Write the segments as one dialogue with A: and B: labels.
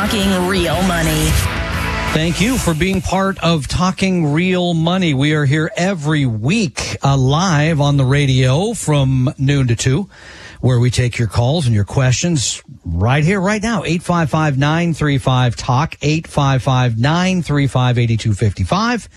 A: Talking Real Money.
B: Thank you for being part of Talking Real Money. We are here every week uh, live on the radio from noon to 2 where we take your calls and your questions right here, right now. 855-935-TALK, 855-935-8255.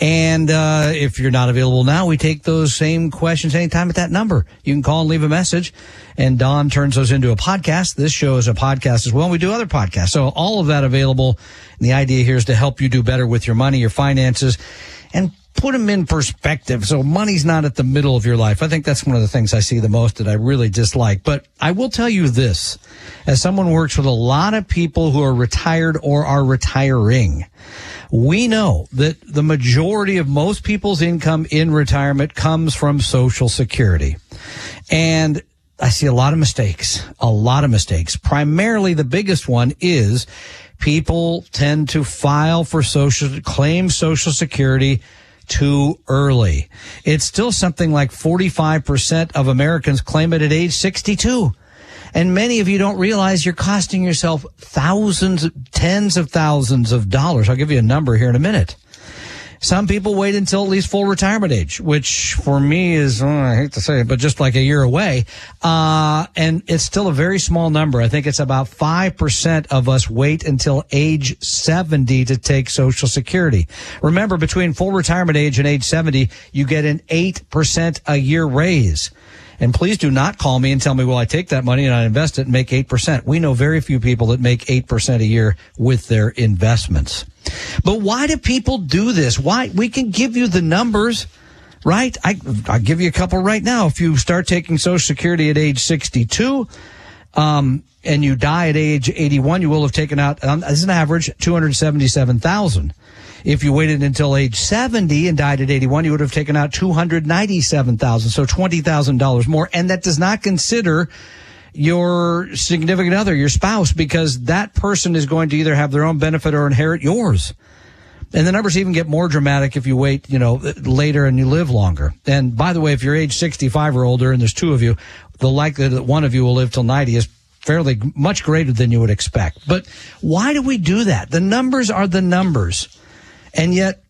B: And uh, if you're not available now, we take those same questions anytime at that number. You can call and leave a message, and Don turns those into a podcast. This show is a podcast as well. We do other podcasts. So all of that available. And the idea here is to help you do better with your money, your finances, and put them in perspective. So money's not at the middle of your life. I think that's one of the things I see the most that I really dislike. But I will tell you this, as someone works with a lot of people who are retired or are retiring, we know that the majority of most people's income in retirement comes from social security. And I see a lot of mistakes, a lot of mistakes. Primarily the biggest one is people tend to file for social, claim social security too early. It's still something like 45% of Americans claim it at age 62. And many of you don't realize you're costing yourself thousands, tens of thousands of dollars. I'll give you a number here in a minute. Some people wait until at least full retirement age, which for me is, oh, I hate to say it, but just like a year away. Uh, and it's still a very small number. I think it's about 5% of us wait until age 70 to take social security. Remember, between full retirement age and age 70, you get an 8% a year raise. And please do not call me and tell me, well, I take that money and I invest it and make 8%. We know very few people that make 8% a year with their investments. But why do people do this? Why? We can give you the numbers, right? I, I'll give you a couple right now. If you start taking Social Security at age 62, um, and you die at age 81, you will have taken out, um, as an average, 277,000. If you waited until age 70 and died at 81, you would have taken out 297,000. So $20,000 more. And that does not consider your significant other, your spouse, because that person is going to either have their own benefit or inherit yours. And the numbers even get more dramatic if you wait, you know, later and you live longer. And by the way, if you're age 65 or older and there's two of you, the likelihood that one of you will live till 90 is fairly much greater than you would expect. But why do we do that? The numbers are the numbers. And yet,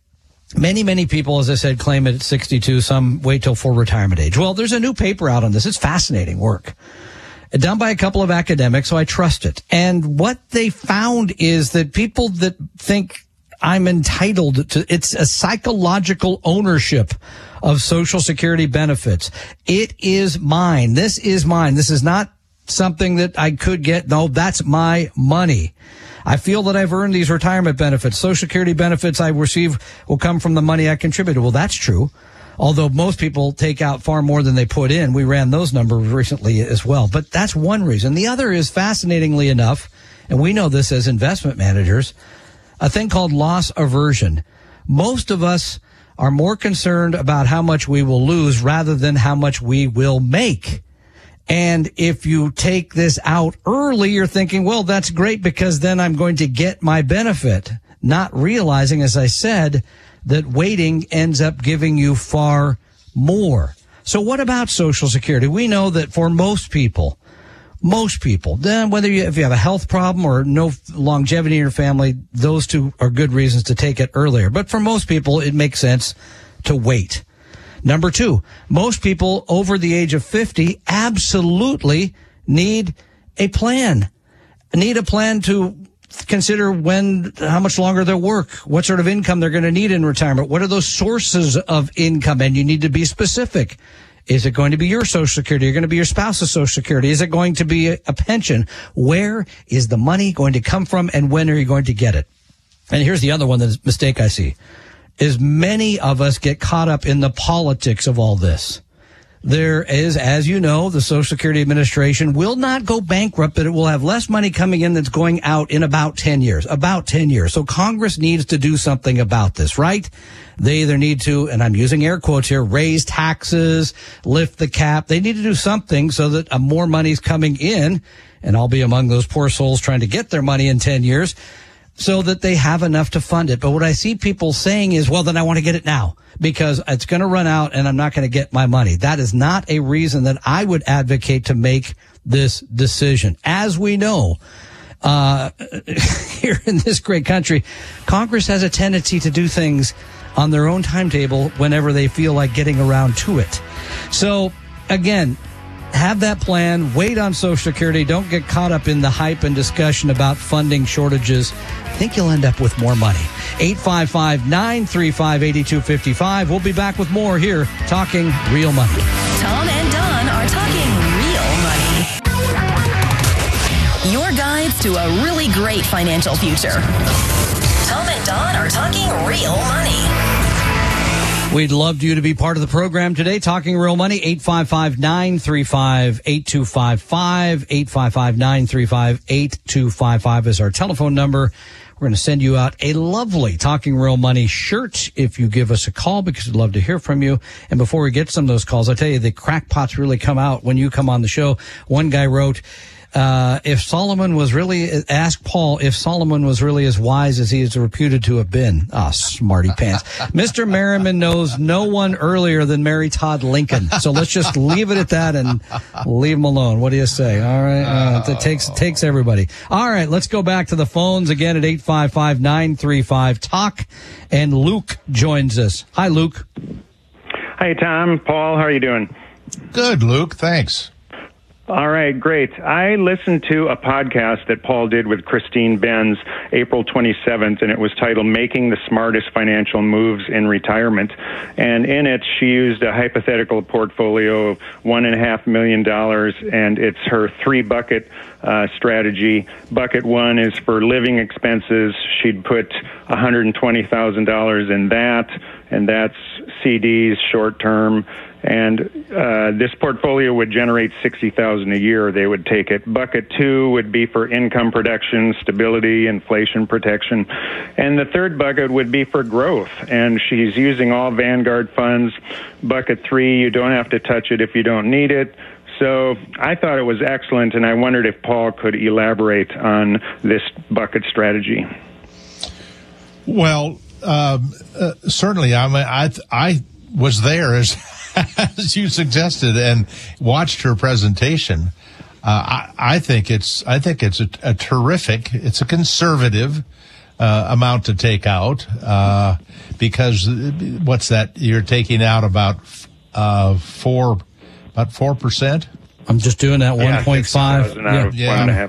B: many, many people, as I said, claim it at 62. Some wait till full retirement age. Well, there's a new paper out on this. It's fascinating work done by a couple of academics, so I trust it. And what they found is that people that think I'm entitled to, it's a psychological ownership of social security benefits. It is mine. This is mine. This is not something that I could get. No, that's my money. I feel that I've earned these retirement benefits. Social security benefits I receive will come from the money I contributed. Well, that's true. Although most people take out far more than they put in. We ran those numbers recently as well. But that's one reason. The other is fascinatingly enough, and we know this as investment managers, a thing called loss aversion. Most of us are more concerned about how much we will lose rather than how much we will make. And if you take this out early, you're thinking, well, that's great because then I'm going to get my benefit. Not realizing, as I said, that waiting ends up giving you far more. So what about Social Security? We know that for most people, most people, then whether you, if you have a health problem or no longevity in your family, those two are good reasons to take it earlier. But for most people, it makes sense to wait. Number two, most people over the age of 50 absolutely need a plan, need a plan to consider when, how much longer they'll work, what sort of income they're going to need in retirement. What are those sources of income? And you need to be specific. Is it going to be your social security? You're going to be your spouse's social security? Is it going to be a pension? Where is the money going to come from and when are you going to get it? And here's the other one, the mistake I see is many of us get caught up in the politics of all this. There is, as you know, the Social Security Administration will not go bankrupt, but it will have less money coming in that's going out in about 10 years. About 10 years. So Congress needs to do something about this, right? They either need to, and I'm using air quotes here, raise taxes, lift the cap. They need to do something so that uh, more money's coming in, and I'll be among those poor souls trying to get their money in 10 years so that they have enough to fund it. But what I see people saying is, well, then I want to get it now because it's going to run out and I'm not going to get my money. That is not a reason that I would advocate to make this decision. As we know, uh, here in this great country, Congress has a tendency to do things on their own timetable whenever they feel like getting around to it. So, again, have that plan, wait on Social Security, don't get caught up in the hype and discussion about funding shortages. I think you'll end up with more money. 855 935 8255. We'll be back with more here talking real money.
A: Tom and Don are talking real money. Your guides to a really great financial future. Tom and Don are talking real money.
B: We'd love you to be part of the program today. Talking Real Money, 855-935-8255. 855-935-8255 is our telephone number. We're going to send you out a lovely Talking Real Money shirt if you give us a call because we'd love to hear from you. And before we get some of those calls, I tell you, the crackpots really come out when you come on the show. One guy wrote, uh, if Solomon was really, ask Paul if Solomon was really as wise as he is reputed to have been. Ah, oh, smarty pants. Mr. Merriman knows no one earlier than Mary Todd Lincoln. So let's just leave it at that and leave him alone. What do you say? All right. Uh, it takes, it takes everybody. All right. Let's go back to the phones again at 855-935-TALK. And Luke joins us. Hi, Luke.
C: Hi, Tom. Paul, how are you doing?
D: Good, Luke. Thanks.
C: All right, great. I listened to a podcast that Paul did with Christine Benz April 27th, and it was titled Making the Smartest Financial Moves in Retirement. And in it, she used a hypothetical portfolio of $1.5 million, and it's her three bucket uh, strategy. Bucket one is for living expenses. She'd put $120,000 in that, and that's CDs, short term and uh, this portfolio would generate sixty thousand a year. They would take it. Bucket two would be for income protection, stability, inflation protection, and the third bucket would be for growth. And she's using all Vanguard funds. Bucket three, you don't have to touch it if you don't need it. So I thought it was excellent, and I wondered if Paul could elaborate on this bucket strategy.
D: Well, um, uh, certainly. I mean, I I was there as as you suggested, and watched her presentation. Uh, I, I, think it's I think it's a, a terrific. It's a conservative uh, amount to take out uh, because what's that? You're taking out about uh, four about four percent.
B: I'm just doing that one point five.
C: Yeah, yeah.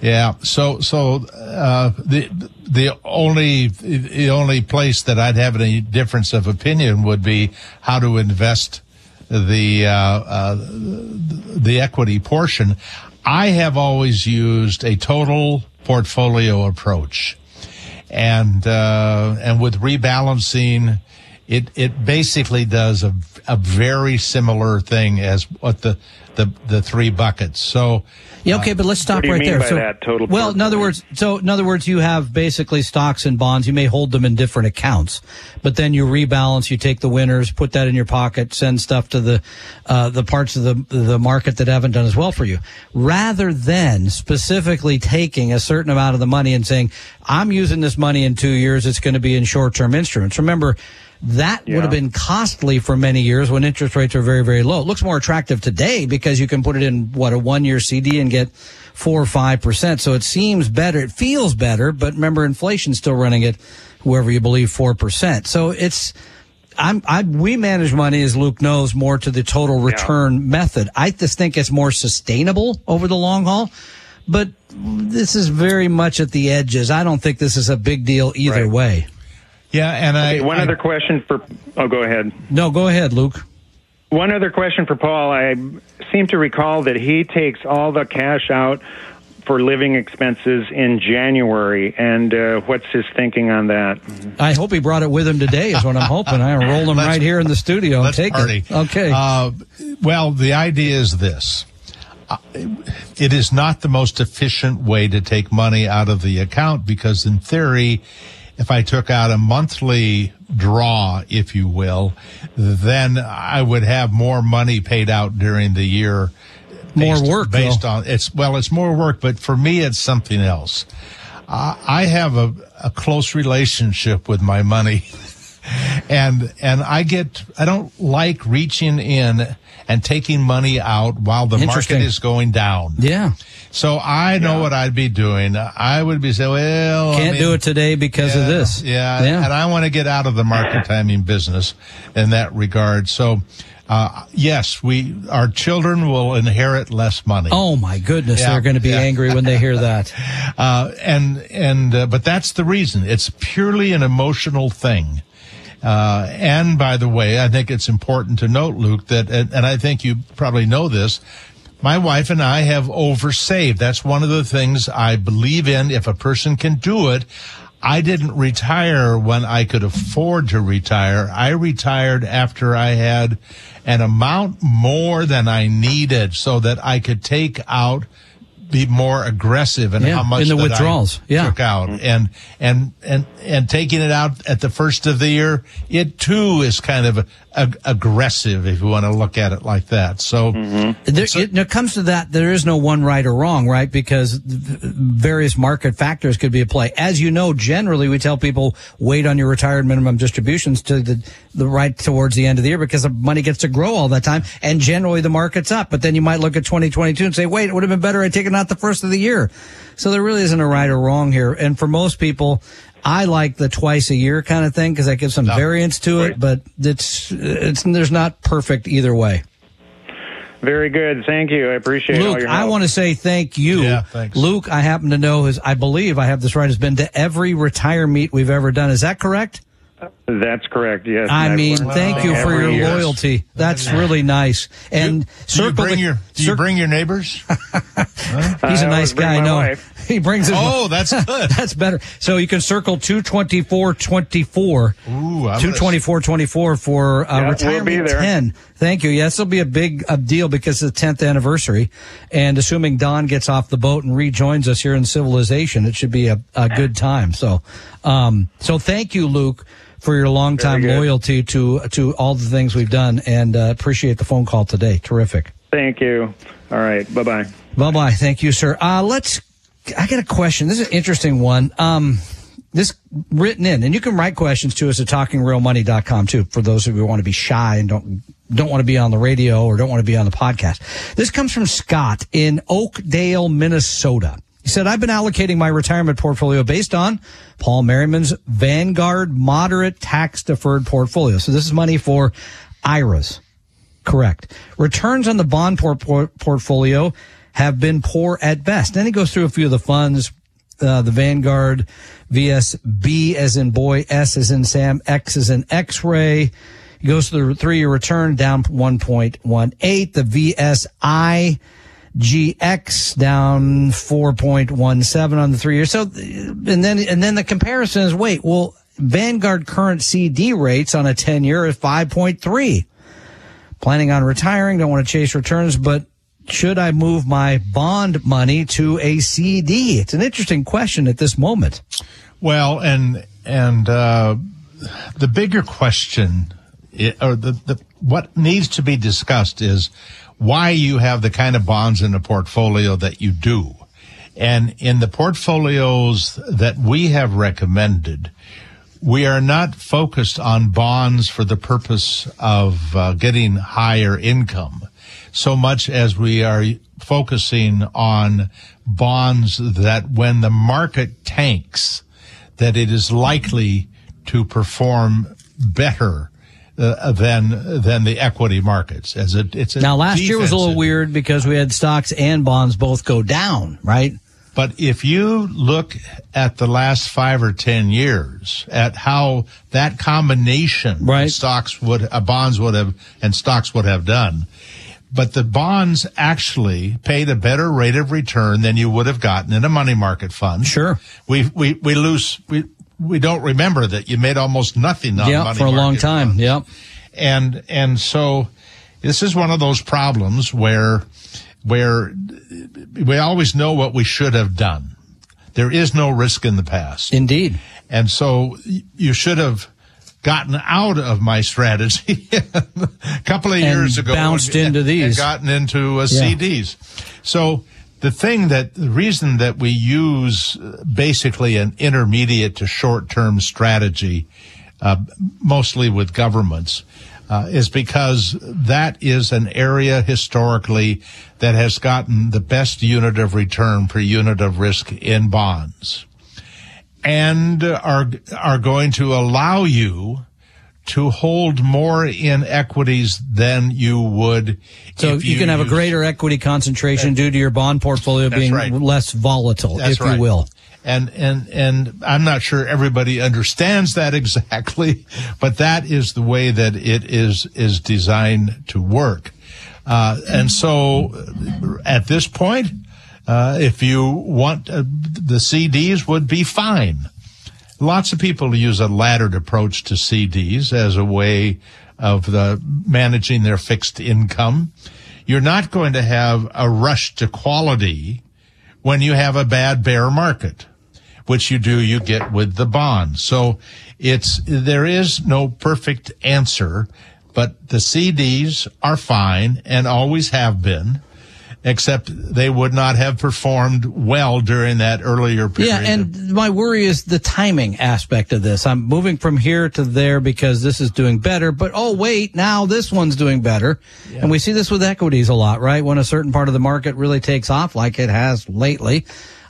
D: Yeah. So so uh, the the only the only place that I'd have any difference of opinion would be how to invest the uh, uh, the equity portion. I have always used a total portfolio approach, and uh, and with rebalancing, it it basically does a, a very similar thing as what the the the three buckets. So
B: yeah, okay, but let's stop right there.
C: so, that, total
B: well, in other words, so in other words, you have basically stocks and bonds. You may hold them in different accounts, but then you rebalance. You take the winners, put that in your pocket, send stuff to the uh, the parts of the the market that haven't done as well for you, rather than specifically taking a certain amount of the money and saying, "I'm using this money in two years. It's going to be in short term instruments." Remember that yeah. would have been costly for many years when interest rates are very, very low. It looks more attractive today because you can put it in what a one year CD and get four or five percent. So it seems better. It feels better, but remember inflation's still running at whoever you believe four percent. So it's, I'm, I, we manage money, as Luke knows, more to the total return yeah. method. I just think it's more sustainable over the long haul, but this is very much at the edges. I don't think this is a big deal either right. way.
D: Yeah, and
C: okay,
D: I.
C: One
D: I,
C: other question for. Oh, go ahead.
B: No, go ahead, Luke.
C: One other question for Paul. I seem to recall that he takes all the cash out for living expenses in January, and uh, what's his thinking on that?
B: I hope he brought it with him today. Is what I'm hoping. I roll him right here in the studio and take
D: party.
B: it. Okay.
D: Uh, well, the idea is this. Uh, it is not the most efficient way to take money out of the account because, in theory, if I took out a monthly draw, if you will, then I would have more money paid out during the year.
B: More work
D: based
B: though.
D: on it's well, it's more work, but for me, it's something else. Uh, I have a, a close relationship with my money. and and I get I don't like reaching in and taking money out while the market is going down.
B: Yeah.
D: So I know what I'd be doing. I would be saying, well, I
B: Can't
D: mean,
B: do it today because of this.
D: Yeah,
B: Yeah.
D: and I want to get out of the market timing business in that regard. So, uh, yes, we our children will inherit less money.
B: Oh my goodness,
D: Yeah,
B: they're going to be
D: yeah.
B: angry when they hear that.
D: Uh, and and uh, but that's the reason. It's purely an emotional thing. Uh, and by the way, I think it's important to note, Luke, that and, I think you probably know this. My wife and I have oversaved. That's one of the things I believe in. If a person can do it, I didn't retire when I could afford to retire. I retired after I had an amount more than I needed so that I could take out be more aggressive in
B: Yeah,
D: how much
B: in the
D: that I
B: withdrawals. Yeah.
D: took out and and and and taking it out at the first of the year it too is kind of ag- aggressive if you want to look at it like that so mm-hmm.
B: There, it, it comes to that, there is no one right or wrong, right? Because v- various market factors could be at play. As you know, generally we tell people wait on your retired minimum distributions to the, the right towards the end of the year because the money gets to grow all that time. And generally the market's up. But then you might look at 2022 and say, wait, it would have been better I'd taken out the first of the year. So there really isn't a right or wrong here. And for most people, I like the twice a year kind of thing because that gives some variance to it, but it's, it's, there's not perfect either way.
C: Very good. Thank you. I appreciate all
B: Luke,
C: your
B: I want to say thank you.
D: Yeah, thanks.
B: Luke, I happen to know his, I believe I have this right, has been to every retire meet we've ever done. Is that correct?
C: That's correct. Yes.
B: I mean,
C: learned
B: thank you for your
C: year.
B: loyalty. That's really nice. And
D: do you
B: circle
D: bring
B: the-
D: your do you
B: cir-
D: bring your neighbors
B: He's a nice guy.
C: my
B: No,
C: wife.
B: he brings his.
D: oh that's good
B: That's better. So you can circle 22424.
D: Ooh, I'm gonna-
B: 22424 for uh,
C: Yeah, we'll
B: retirement 10. Thank you. Yes, it'll be a big uh, deal because it's the 10th anniversary. And assuming Don gets off the boat and rejoins us here in civilization, it should be a, a good time. So, um, so thank you, Luke, for your longtime
C: Very good.
B: loyalty to, to all the things we've done and uh, appreciate the phone call today. Terrific.
C: Thank you. All right. Bye bye.
B: Bye bye. Thank you, sir. Uh, let's, I got a question. This is an interesting one. Um, this written in, and you can write questions to us at talkingrealmoney.com too, for those of you who want to be shy and don't, don't want to be on the radio or don't want to be on the podcast. This comes from Scott in Oakdale, Minnesota. He said, I've been allocating my retirement portfolio based on Paul Merriman's Vanguard moderate tax deferred portfolio. So this is money for IRAs. Correct. Returns on the bond por- por- portfolio have been poor at best. Then he goes through a few of the funds, uh, the Vanguard, VSB as in boy, S as in Sam, X as in X-ray. He goes to the three-year return down 1.18. The VSI GX down 4.17 on the three year. So, and then, and then the comparison is, wait, well, Vanguard current CD rates on a 10 year is 5.3 planning on retiring, don't want to chase returns, but should I move my bond money to a CD? It's an interesting question at this moment.
D: Well, and and uh, the bigger question, or the, the what needs to be discussed is why you have the kind of bonds in the portfolio that you do, and in the portfolios that we have recommended. We are not focused on bonds for the purpose of uh, getting higher income so much as we are focusing on bonds that when the market tanks, that it is likely to perform better uh, than than the equity markets. As it, it's
B: Now, last year was a little weird because we had stocks and bonds both go down, right?
D: But if you look at the last five or ten years at how that combination
B: Right.
D: of stocks would, uh, bonds would have, and stocks would have done, but the bonds actually paid a better rate of return than you would have gotten in a money market fund.
B: Sure.
D: We we we lose we we don't remember that you made almost nothing on
B: yeah,
D: money
B: for a long time.
D: funds
B: Yep.
D: and and so this is one of those problems where where we always know what we should have done. There is no risk in the past.
B: Indeed.
D: And so you should have gotten out of my strategy a couple of
B: And
D: years ago.
B: bounced
D: and-
B: into
D: and
B: these.
D: gotten into uh,
B: Yeah.
D: CDs. So the thing that the reason that we use uh, basically an intermediate to short term strategy uh, mostly with governments, uh, is because that is an area historically that has gotten the best unit of return per unit of risk in bonds and are are going to allow you to hold more in equities than you would.
B: So you, you, can have use, a greater equity concentration due to your bond portfolio being right. less volatile,
D: that's
B: if
D: right.
B: you will.
D: And and and I'm not sure everybody understands that exactly, but that is the way that it is is designed to work. Uh, and so, at this point, uh, if you want, uh, the CDs would be fine. Lots of people use a laddered approach to CDs as a way of the managing their fixed income. You're not going to have a rush to quality when you have a bad bear market, which you do, you get with the bond. So it's, there is no perfect answer, but the CDs are fine and always have been except they would not have performed well during that earlier period.
B: Yeah, and my worry is the timing aspect of this. I'm moving from here to there because this is doing better, but oh wait, now this one's doing better. Yeah. And we see this with equities a lot, right? When a certain part of the market really takes off like it has lately.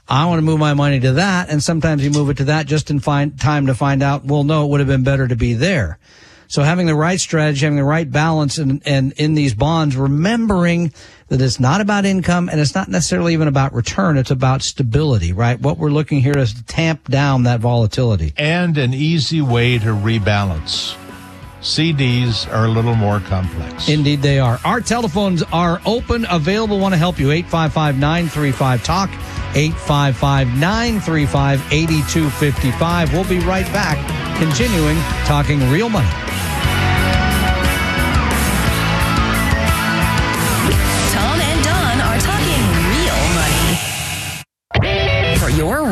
B: I want to move my money to that, and sometimes you move it to that just in find, time to find out, well, no, it would have been better to be there. So having the right strategy, having the right balance and, and in these bonds, remembering that it's not about income and it's not necessarily even about return. It's about stability, right? What we're looking here is to tamp down that volatility.
D: And an easy way to rebalance. CDs are a little more complex.
B: Indeed, they are. Our telephones are open, available, want to help you. 855 935 TALK, 855 935 8255. We'll be right back, continuing talking real money.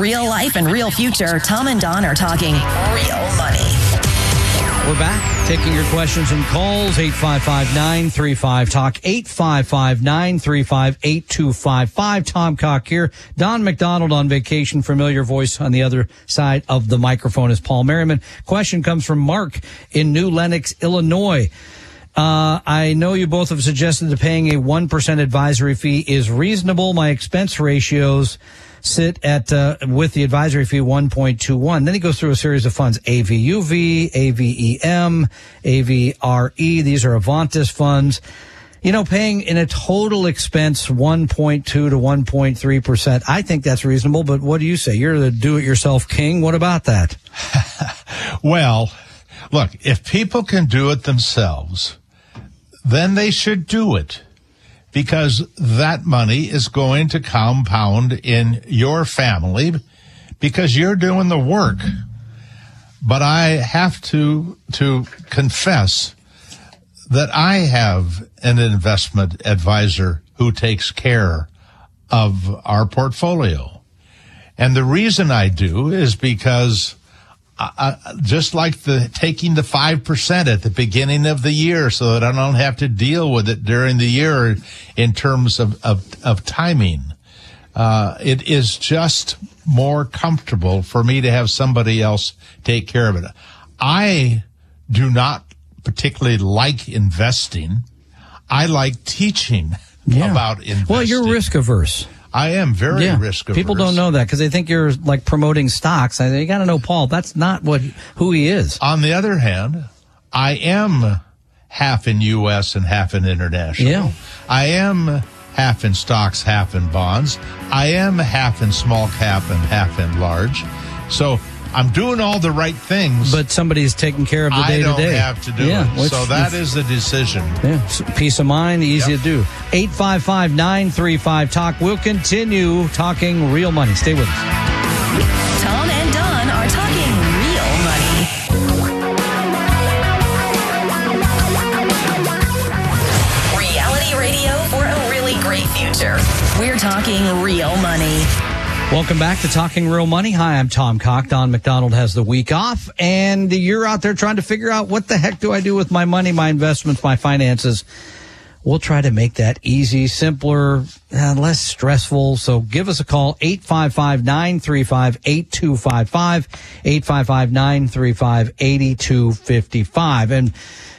A: Real life and real future, Tom and Don are talking real money.
B: We're back taking your questions and calls 855-935-TALK 855-935-8255 Tom Cock here Don McDonald on vacation familiar voice on the other side of the microphone is Paul Merriman question comes from Mark in New Lenox Illinois uh, I know you both have suggested that paying a 1% advisory fee is reasonable. My expense ratios sit at uh, with the advisory fee 1.21. Then he goes through a series of funds: AVUV, AVEM, AVRE. These are Avantis funds. You know, paying in a total expense 1.2 to 1.3 percent. I think that's reasonable. But what do you say? You're the do-it-yourself king. What about that?
D: well, look, if people can do it themselves, then they should do it because that money is going to compound in your family because you're doing the work. But I have to, to confess that I have an investment advisor who takes care of our portfolio. And the reason I do is because uh, just like the taking the 5% at the beginning of the year so that I don't have to deal with it during the year in terms of, of, of timing. Uh, it is just more comfortable for me to have somebody else take care of it. I do not particularly like investing. I like teaching yeah. about investing.
B: Well, you're risk averse.
D: I am very yeah. risk averse.
B: People don't know that because they think you're like promoting stocks. I you got to know Paul. That's not what who he is.
D: On the other hand, I am half in U.S. and half in international.
B: Yeah.
D: I am half in stocks, half in bonds. I am half in small cap and half in large. So I'm doing all the right things.
B: But somebody's taking care of the day to day.
D: I don't have to do yeah, it. So that is the decision.
B: Yeah, peace of mind, easy yep. to do. 855 935 Talk. We'll continue talking real money. Stay with us.
A: Tom and Don are talking real money. Reality radio for a really great future. We're talking real money.
B: Welcome back to Talking Real Money. Hi, I'm Tom Cock. Don McDonald has the week off, and you're out there trying to figure out what the heck do I do with my money, my investments, my finances. we'll try to make that easy, simpler, uh, less stressful. So give us a call, 855-935-8255, 855-935-8255. And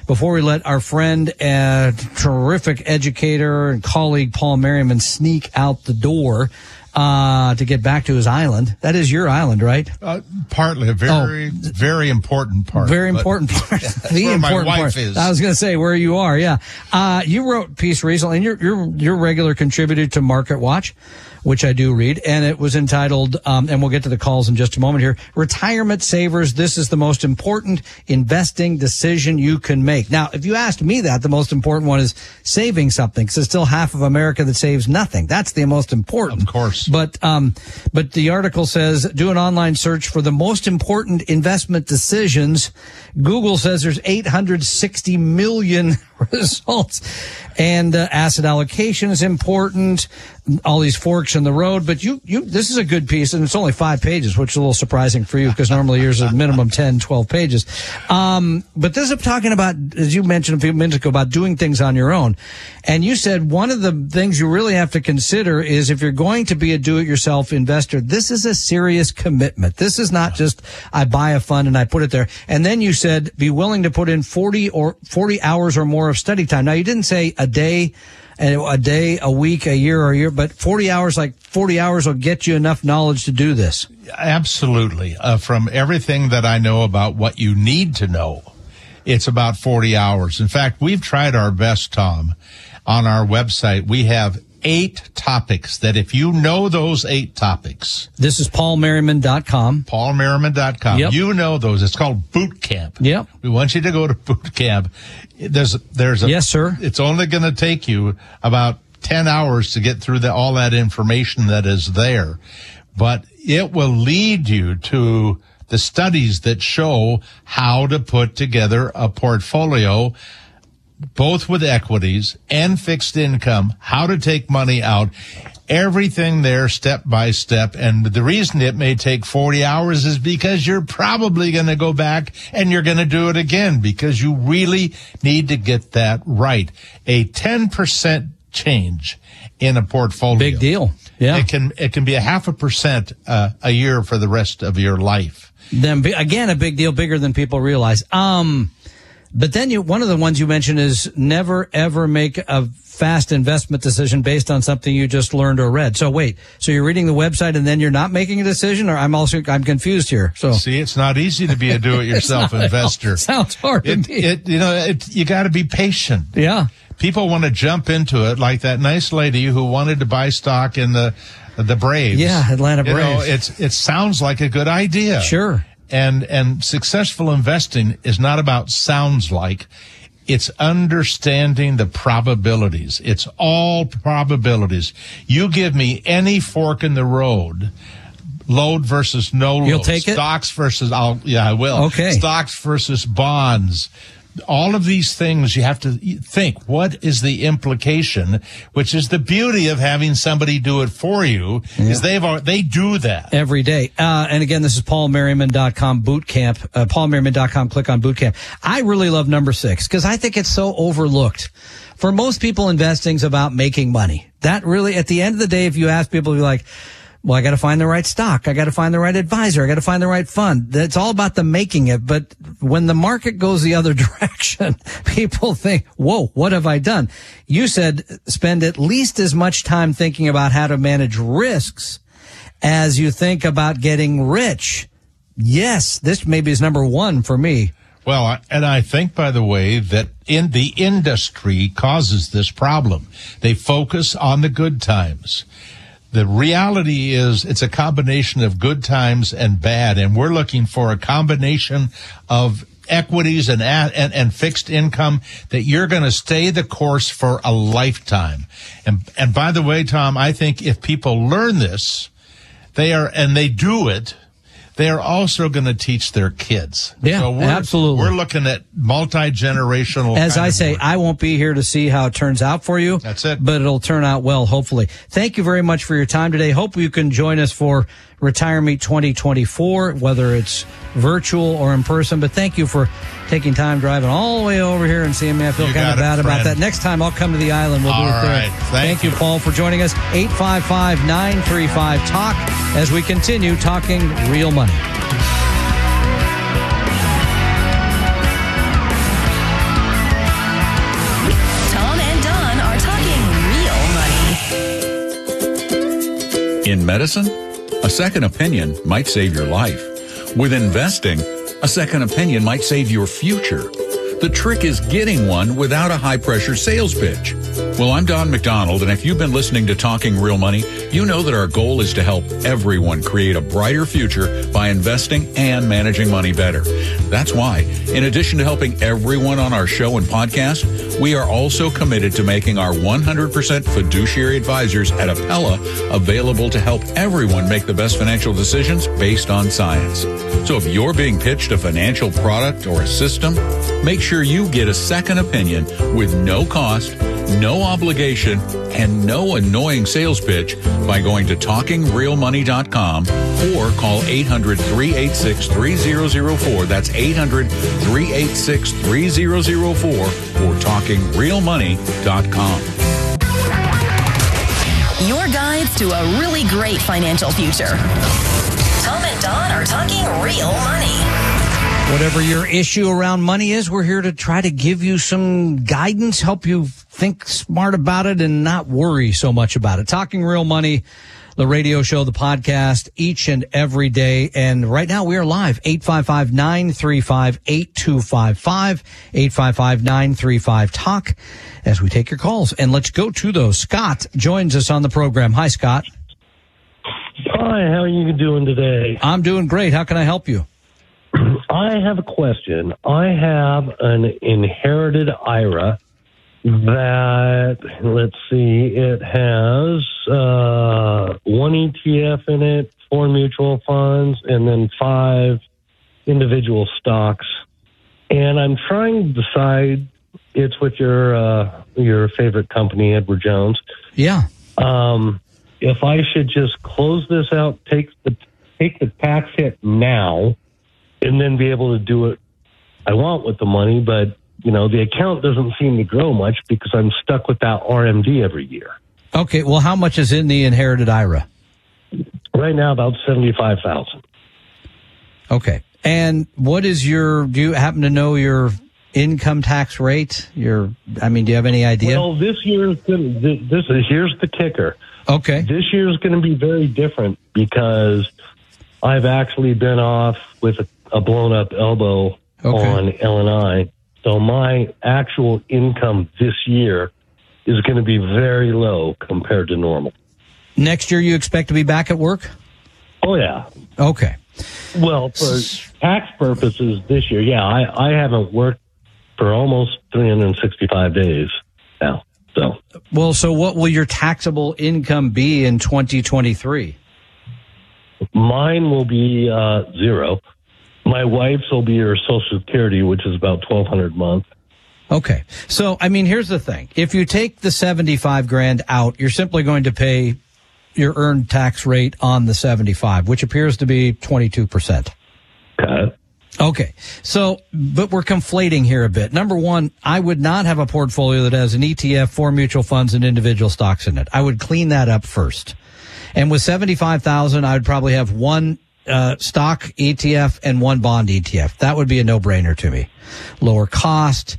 B: before we let our friend and terrific educator and colleague Paul Merriman sneak out the door, uh, to get back to his island. That is your island, right?
D: Uh, partly, a very, oh, very important part.
B: Very important part.
D: the important part. Is.
B: I was going to say where you are. Yeah. Uh, you wrote piece recently, and you're, you're, you're regular contributor to Market Watch which I do read, and it was entitled, um, and we'll get to the calls in just a moment here. Retirement savers, this is the most important investing decision you can make. Now, if you asked me that, the most important one is saving something, because it's still half of America that saves nothing. That's the most important.
D: Of course.
B: But, um, but the article says do an online search for the most important investment decisions. Google says there's 860 million results. And uh, asset allocation is important. All these forks in the road, but you, you, this is a good piece and it's only five pages, which is a little surprising for you because normally yours is minimum 10, 12 pages. Um, but this is talking about, as you mentioned a few minutes ago, about doing things on your own. And you said one of the things you really have to consider is if you're going to be a do-it-yourself investor, this is a serious commitment. This is not just, I buy a fund and I put it there. And then you said, be willing to put in 40 or 40 hours or more of study time. Now you didn't say a day a day, a week, a year, or a year, but 40 hours, like 40 hours will get you enough knowledge to do this.
D: Absolutely. Uh, from everything that I know about what you need to know, it's about 40 hours. In fact, we've tried our best, Tom. On our website, we have eight topics that if you know those eight topics.
B: This is paulmerriman.com.
D: Paulmerriman.com. Yep. You know those. It's called boot camp.
B: Yep.
D: We want you to go to boot camp. There's, there's a,
B: yes, sir.
D: It's only going to take you about 10 hours to get through the, all that information that is there, but it will lead you to the studies that show how to put together a portfolio both with equities and fixed income, how to take money out, everything there step by step. And the reason it may take 40 hours is because you're probably going to go back and you're going to do it again because you really need to get that right. A 10% change in a portfolio.
B: Big deal. Yeah.
D: It can, it can be a half a percent uh, a year for the rest of your life.
B: Then again, a big deal, bigger than people realize. Um, but then you, one of the ones you mentioned is never ever make a fast investment decision based on something you just learned or read. So wait, so you're reading the website and then you're not making a decision or I'm also, I'm confused here. So
D: see, it's not easy to be a do-it-yourself investor.
B: Sounds hard
D: it, it, you know, it, you got to be patient.
B: Yeah.
D: People want to jump into it like that nice lady who wanted to buy stock in the, the Braves.
B: Yeah, Atlanta Braves. You know,
D: it's, it sounds like a good idea.
B: Sure
D: and and successful investing is not about sounds like. It's understanding the probabilities. It's all probabilities. You give me any fork in the road load versus no load
B: you'll take
D: it? stocks versus i'll yeah i will.
B: Okay.
D: Stocks versus bonds all of these things you have to think what is the implication which is the beauty of having somebody do it for you yeah. is they've they do that.
B: Every day. Uh, and again this is paulmerriman.com boot camp uh, paulmerriman.com click on boot camp. I really love number six because i think it's so overlooked. For most people investing is about making money. That really at the end of the day if you ask people you're like well, I got to find the right stock. I got to find the right advisor. I got to find the right fund. It's all about the making it. But when the market goes the other direction, people think, whoa, what have I done? You said spend at least as much time thinking about how to manage risks as you think about getting rich. Yes, this maybe is number one for me.
D: Well, and I think, by the way, that in the industry causes this problem. They focus on the good times the reality is it's a combination of good times and bad, and we're looking for a combination of equities and and, and fixed income that you're going to stay the course for a lifetime. And and by the way, Tom, I think if people learn this, they are and they do it they are also going to teach their kids.
B: Yeah, so we're, absolutely.
D: We're looking at multi generational.
B: As I say, I won't be here to see how it turns out for you.
D: That's it.
B: But it'll turn out well, hopefully. Thank you very much for your time today. Hope you can join us for Retire Meet 2024, whether it's virtual or in person. But thank you for taking time driving all the way over here and seeing me. I feel
D: You
B: kind of
D: got it,
B: bad about that. Next time I'll come to the island. We'll do
D: All
B: it there.
D: right. Thank
B: you,
D: you.
B: Paul, for joining us. 855 935 Talk as we continue talking real money.
A: Tom and Don are talking real money.
E: In medicine, a second opinion might save your life. With investing, a second opinion might save your future. The trick is getting one without a high pressure sales pitch. Well, I'm Don McDonald, and if you've been listening to Talking Real Money, you know that our goal is to help everyone create a brighter future by investing and managing money better. That's why, in addition to helping everyone on our show and podcast, we are also committed to making our 100% fiduciary advisors at Apella available to help everyone make the best financial decisions based on science. So if you're being pitched a financial product or a system, make sure you get a second opinion with no cost, no obligation, and no annoying sales pitch by going to talkingrealmoney.com or call 800-386-3004. That's 800-386-3004 or talkingrealmoney.com.
A: Your guides to a really great financial future. Tom and Don are talking real money.
B: Whatever your issue around money is, we're here to try to give you some guidance, help you think smart about it and not worry so much about it. Talking Real Money, the radio show, the podcast, each and every day. And right now we are live, 855-935-8255, 855-935-TALK, as we take your calls. And let's go to those. Scott joins us on the program. Hi, Scott.
F: Hi, how are you doing today?
B: I'm doing great. How can I help you?
F: I have a question. I have an inherited IRA that, let's see, it has uh, one ETF in it, four mutual funds, and then five individual stocks. And I'm trying to decide. It's with your uh, your favorite company, Edward Jones.
B: Yeah.
F: um, if I should just close this out, take the take the tax hit now, and then be able to do it I want with the money, but you know the account doesn't seem to grow much because I'm stuck with that RMD every year.
B: Okay. Well, how much is in the inherited IRA?
F: Right now, about seventy five thousand.
B: Okay. And what is your, do you happen to know your income tax rate? Your, I mean, do you have any idea?
F: Well, this year is gonna, this is here's the kicker.
B: okay.
F: This year is going to be very different because I've actually been off with a, a blown up elbow
B: Okay.
F: on LNI. So my actual income this year is going to be very low compared to normal.
B: Next year you expect to be back at work?
F: Oh yeah.
B: Okay.
F: Well, for tax purposes this year, yeah, I, I haven't worked for almost 365 days now. So
B: Well, so what will your taxable income be in 2023?
F: mine will be uh, zero. My wife's will be her Social Security, which is about 1200 a month.
B: Okay. So, I mean, here's the thing. If you take the 75 grand out, you're simply going to pay your earned tax rate on the 75, which appears to be 22%.
F: Okay.
B: Okay. So, but we're conflating here a bit. Number one, I would not have a portfolio that has an ETF, four mutual funds, and individual stocks in it. I would clean that up first. And with 75,000, I would probably have one uh, stock ETF and one bond ETF. That would be a no-brainer to me. Lower cost,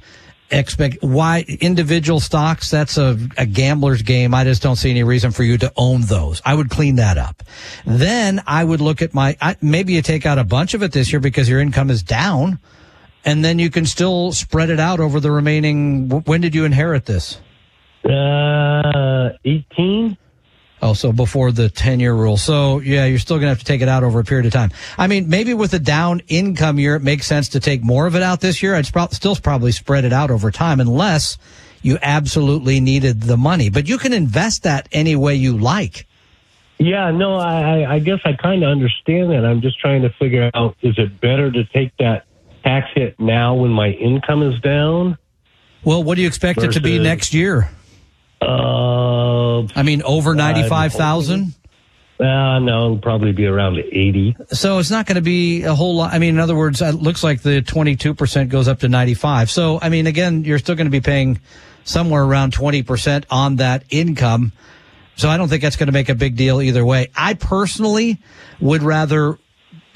B: expect why individual stocks that's a, a gambler's game i just don't see any reason for you to own those i would clean that up then i would look at my I, maybe you take out a bunch of it this year because your income is down and then you can still spread it out over the remaining when did you inherit this
F: Uh, 18?
B: Oh, so before the 10 year rule. So yeah, you're still going to have to take it out over a period of time. I mean, maybe with a down income year, it makes sense to take more of it out this year. I'd pro- still probably spread it out over time unless you absolutely needed the money, but you can invest that any way you like.
F: Yeah, no, I, I- I guess I kind of understand that. I'm just trying to figure out is it better to take that tax hit now when my income is down?
B: Well, what do you expect it to be next year?
F: Uh,
B: I mean, over
F: I'm
B: 95,000?
F: Uh, no, it'll probably be around 80.
B: So it's not going to be a whole lot. I mean, in other words, it looks like the 22% goes up to 95. So, I mean, again, you're still going to be paying somewhere around 20% on that income. So I don't think that's going to make a big deal either way. I personally would rather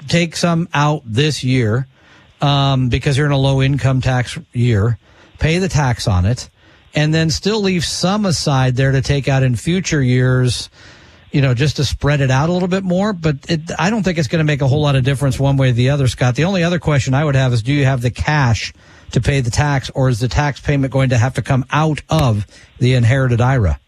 B: take some out this year, um, because you're in a low income tax year, pay the tax on it, and then still leave some aside there to take out in future years you know, just to spread it out a little bit more. But it, I don't think it's going to make a whole lot of difference one way or the other, Scott. The only other question I would have is do you have the cash to pay the tax or is the tax payment going to have to come out of the inherited IRA?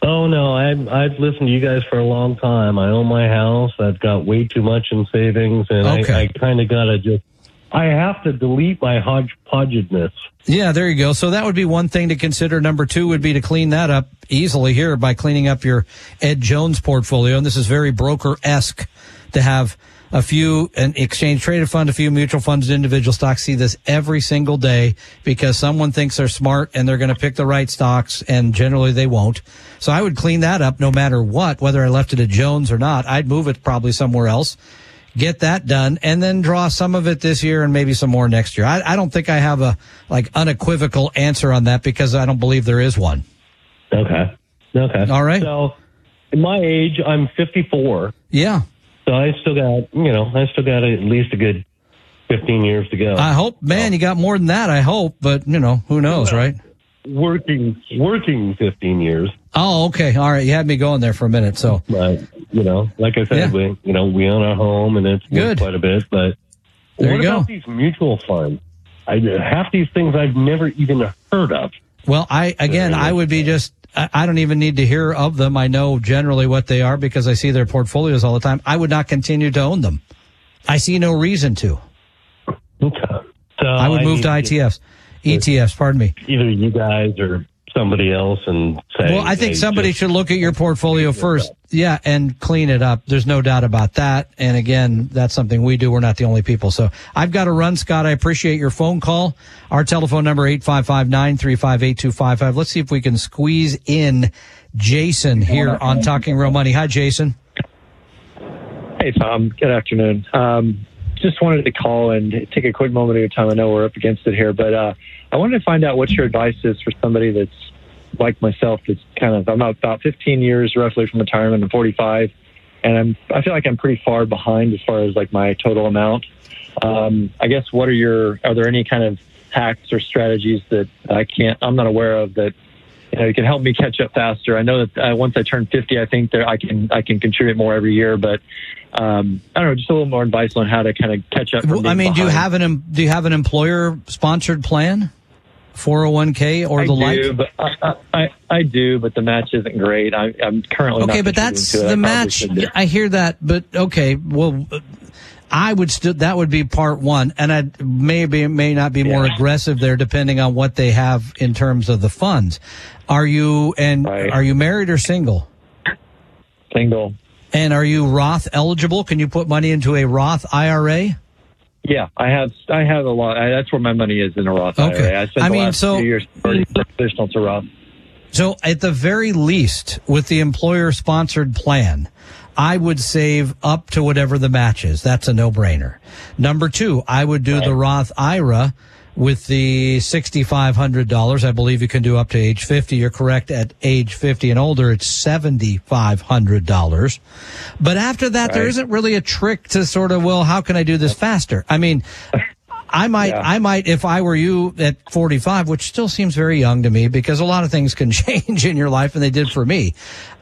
F: Oh no, I've I've listened to you guys for a long time. I own my house. I've got way too much in savings, and
B: Okay.
F: I, I kind of gotta just. I have to delete my hodgepodgeness.
B: Yeah, there you go. So that would be one thing to consider. Number two would be to clean that up easily here by cleaning up your Ed Jones portfolio. And this is very broker esque to have a few an exchange traded fund, a few mutual funds, individual stocks. See this every single day because someone thinks they're smart and they're going to pick the right stocks, and generally they won't. So I would clean that up no matter what, whether I left it at Jones or not. I'd move it probably somewhere else get that done and then draw some of it this year and maybe some more next year. I, I don't think I have a like unequivocal answer on that because I don't believe there is one.
F: Okay. Okay.
B: All right.
F: So, in my age, I'm 54.
B: Yeah.
F: So I still got, you know, I still got at least a good 15 years to go.
B: I hope, man, you got more than that. I hope, but you know, who knows, right?
F: working, working 15 years.
B: Oh, okay. All right. You had me going there for a minute. So
F: But, you know, like I said,
B: Yeah.
F: we, you know, we own our home and it's
B: Good.
F: quite a bit. But
B: There
F: what
B: you go.
F: about these mutual funds? I, half these things I've never even heard of.
B: Well, I again, I would be just. I I don't even need to hear of them. I know generally what they are because I see their portfolios all the time. I would not continue to own them. I see no reason to.
F: Okay. So
B: I would move
F: need
B: to ITFs, ETFs. Pardon me.
F: Either you guys or somebody else and say.
B: Well, I think
F: hey,
B: somebody should look at your portfolio first. Yeah, and clean it up. There's no doubt about that. And again, that's something we do. We're not the only people. So I've got to run, Scott. I appreciate your phone call. Our telephone number, 855-935-8255. Let's see if we can squeeze in Jason here on Talking Real Money. Hi, Jason.
G: Hey, Tom. Good afternoon. Um, just wanted to call and take a quick moment of your time. I know we're up against it here, but uh, I wanted to find out what your advice is for somebody that's like myself. That's kind of I'm about 15 years roughly from retirement. I'm 45, and I'm I feel like I'm pretty far behind as far as like my total amount. Um, I guess what are your are there any kind of hacks or strategies that I can't I'm not aware of that you know, you can help me catch up faster. I know that uh, once I turn 50, I think that I can I can contribute more every year. But um, I don't know, just a little more advice on how to kind of catch up.
B: Well, I mean, do you have an em- do you have an employer sponsored plan, 401k or
G: I
B: the
G: do,
B: like?
G: but I, I, I do, but the match isn't great. I, I'm currently
B: Okay, but that's. The match. I hear that, but okay. Well, I would still that would be part one, and I maybe may not be more aggressive there, depending on what they have in terms of the funds. Are you and
G: Right.
B: are you married or single?
G: Single.
B: And are you Roth eligible? Can you put money into a Roth IRA?
G: Yeah, I have I have a lot. I, that's where my money is in a Roth
B: Okay.
G: IRA. I spent
B: I
G: the
B: mean,
G: last
B: so-
G: few years traditional to Roth.
B: So at the very least, with the employer sponsored plan, I would save up to whatever the match is. That's a no brainer. Number two, I would do the Roth IRA with the $6,500. I believe you can do up to age 50. You're correct. At age 50 and older, it's $7,500. But after that, there
G: Right.
B: isn't really a trick to sort of, well, how can I do this faster? I mean, I might,
G: Yeah.
B: I might, if I were you at 45, which still seems very young to me because a lot of things can change in your life and they did for me.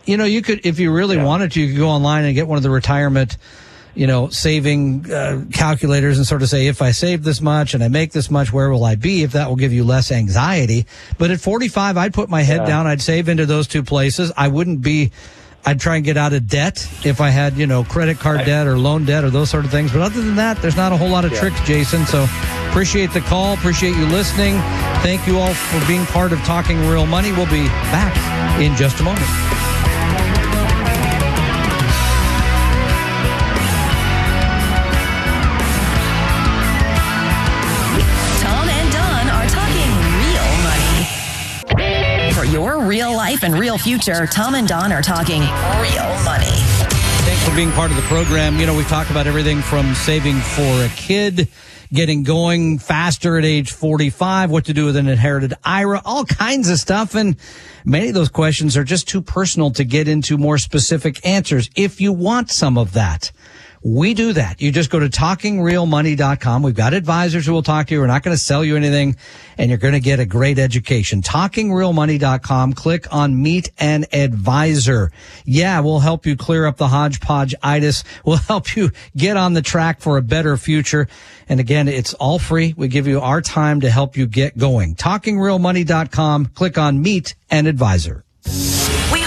B: You know, you could, if you really wanted to, you could go online and get one of the retirement, you know, saving uh, calculators and sort of say, if I save this much and I make this much, where will I be? If that will give you less anxiety. But at 45, I'd put my head
G: Yeah.
B: down. I'd save into those two places. I wouldn't be, I'd try and get out of debt if I had, you know, credit card debt or loan debt or those sort of things. But other than that, there's not a whole lot of tricks, Jason. So appreciate the call. Appreciate you listening. Thank you all for being part of Talking Real Money. We'll be back in just a moment.
A: Life and real future, Tom and Don are talking real money.
B: Thanks for being part of the program. You know, we've talked about everything from saving for a kid, getting going faster at age 45, what to do with an inherited IRA, all kinds of stuff. And many of those questions are just too personal to get into more specific answers. If you want some of that, we do that. You just go to talkingrealmoney.com. We've got advisors who will talk to you. We're not going to sell you anything and you're going to get a great education. Talkingrealmoney.com. Click on meet an advisor. Yeah, we'll help you clear up the hodgepodge itis. We'll help you get on the track for a better future. And again, it's all free. We give you our time to help you get going. Talkingrealmoney.com. Click on meet an advisor.